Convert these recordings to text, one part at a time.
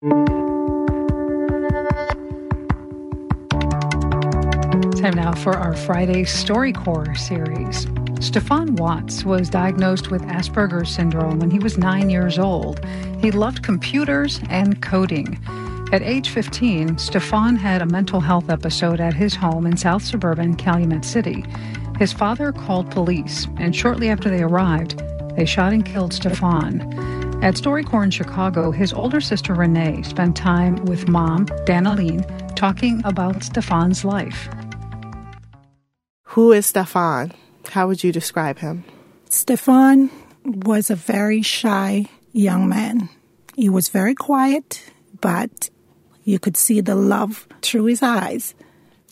Time now for our Friday StoryCorps series. Stephon Watts was diagnosed with Asperger's syndrome when he was nine years old. He loved computers and coding. At age 15, Stephon had a mental health episode at his home in south suburban Calumet City. His father called police, and shortly after they arrived, they shot and killed Stephon. At StoryCorps in Chicago, his older sister Renee spent time with mom, Danelene, talking about Stephon's life. Who is Stephon? How would you describe him? Stephon was a very shy young man. He was very quiet, but you could see the love through his eyes.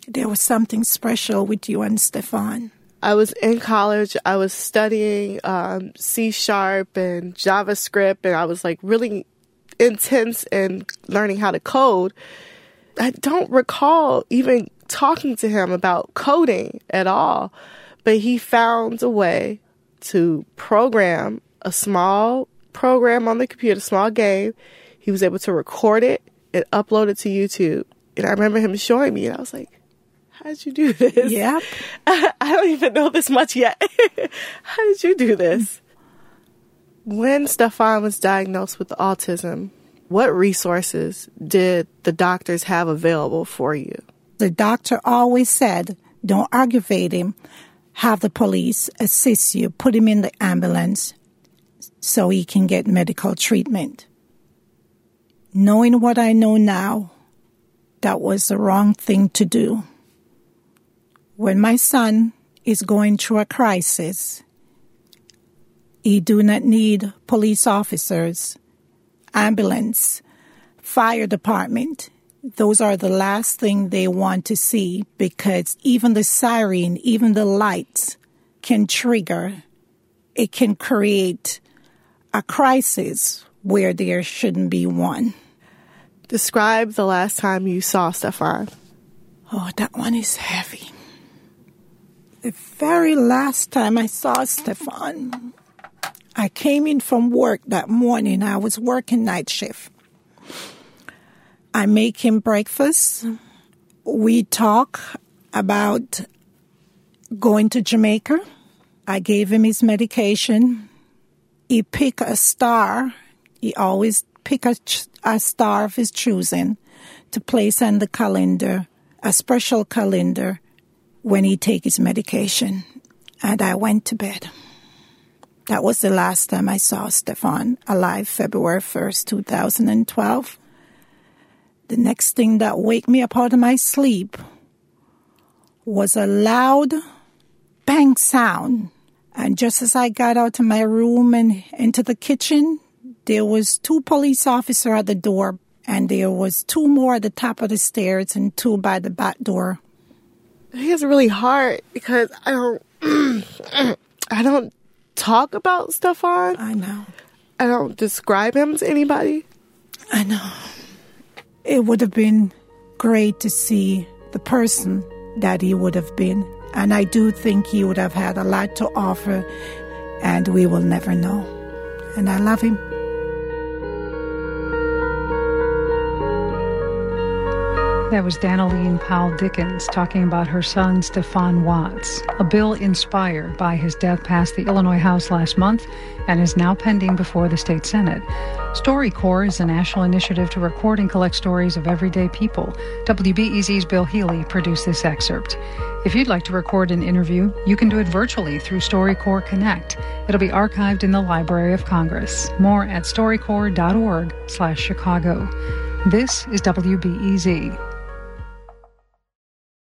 There was something special with you and Stephon. I was in college. I was studying um, C sharp and JavaScript, and I was like really intense in learning how to code. I don't recall even talking to him about coding at all, but he found a way to program a small program on the computer, a small game. He was able to record it and upload it to YouTube. And I remember him showing me, and I was like, how did you do this? Yep. I, don't even know this much yet. How did you do this? When Stephon was diagnosed with autism, what resources did the doctors have available for you? The doctor always said, don't aggravate him. Have the police assist you, put him in the ambulance so he can get medical treatment. Knowing what I know now, that was the wrong thing to do. When my son is going through a crisis, he do not need police officers, ambulance, fire department. Those are the last thing they want to see because even the siren, even the lights can trigger, it can create a crisis where there shouldn't be one. Describe the last time you saw Stephon. Oh, that one is heavy the very last time I saw Stephon, I came in from work that morning. I was working night shift. I make him breakfast. We talk about going to Jamaica. I gave him his medication. He picked a star. He always pick a, a star of his choosing to place on the calendar, a special calendar when he take his medication. And I went to bed. That was the last time I saw Stephon alive, February 1st, 2012. The next thing that waked me up out of my sleep was a loud bang sound. And just as I got out of my room and into the kitchen, there was two police officers at the door and there was two more at the top of the stairs and two by the back door it's really hard because I don't I don't talk about Stephon. I know. I don't describe him to anybody. I know. It would have been great to see the person that he would have been. And I do think he would have had a lot to offer, and we will never know. And I love him. That was Danelene Powell Dickens talking about her son, Stephon Watts. A bill inspired by his death passed the Illinois House last month and is now pending before the state Senate. StoryCorps is a national initiative to record and collect stories of everyday people. WBEZ's Bill Healy produced this excerpt. If you'd like to record an interview, you can do it virtually through StoryCorps Connect. It'll be archived in the Library of Congress. More at storycorps.org slash Chicago. This is WBEZ.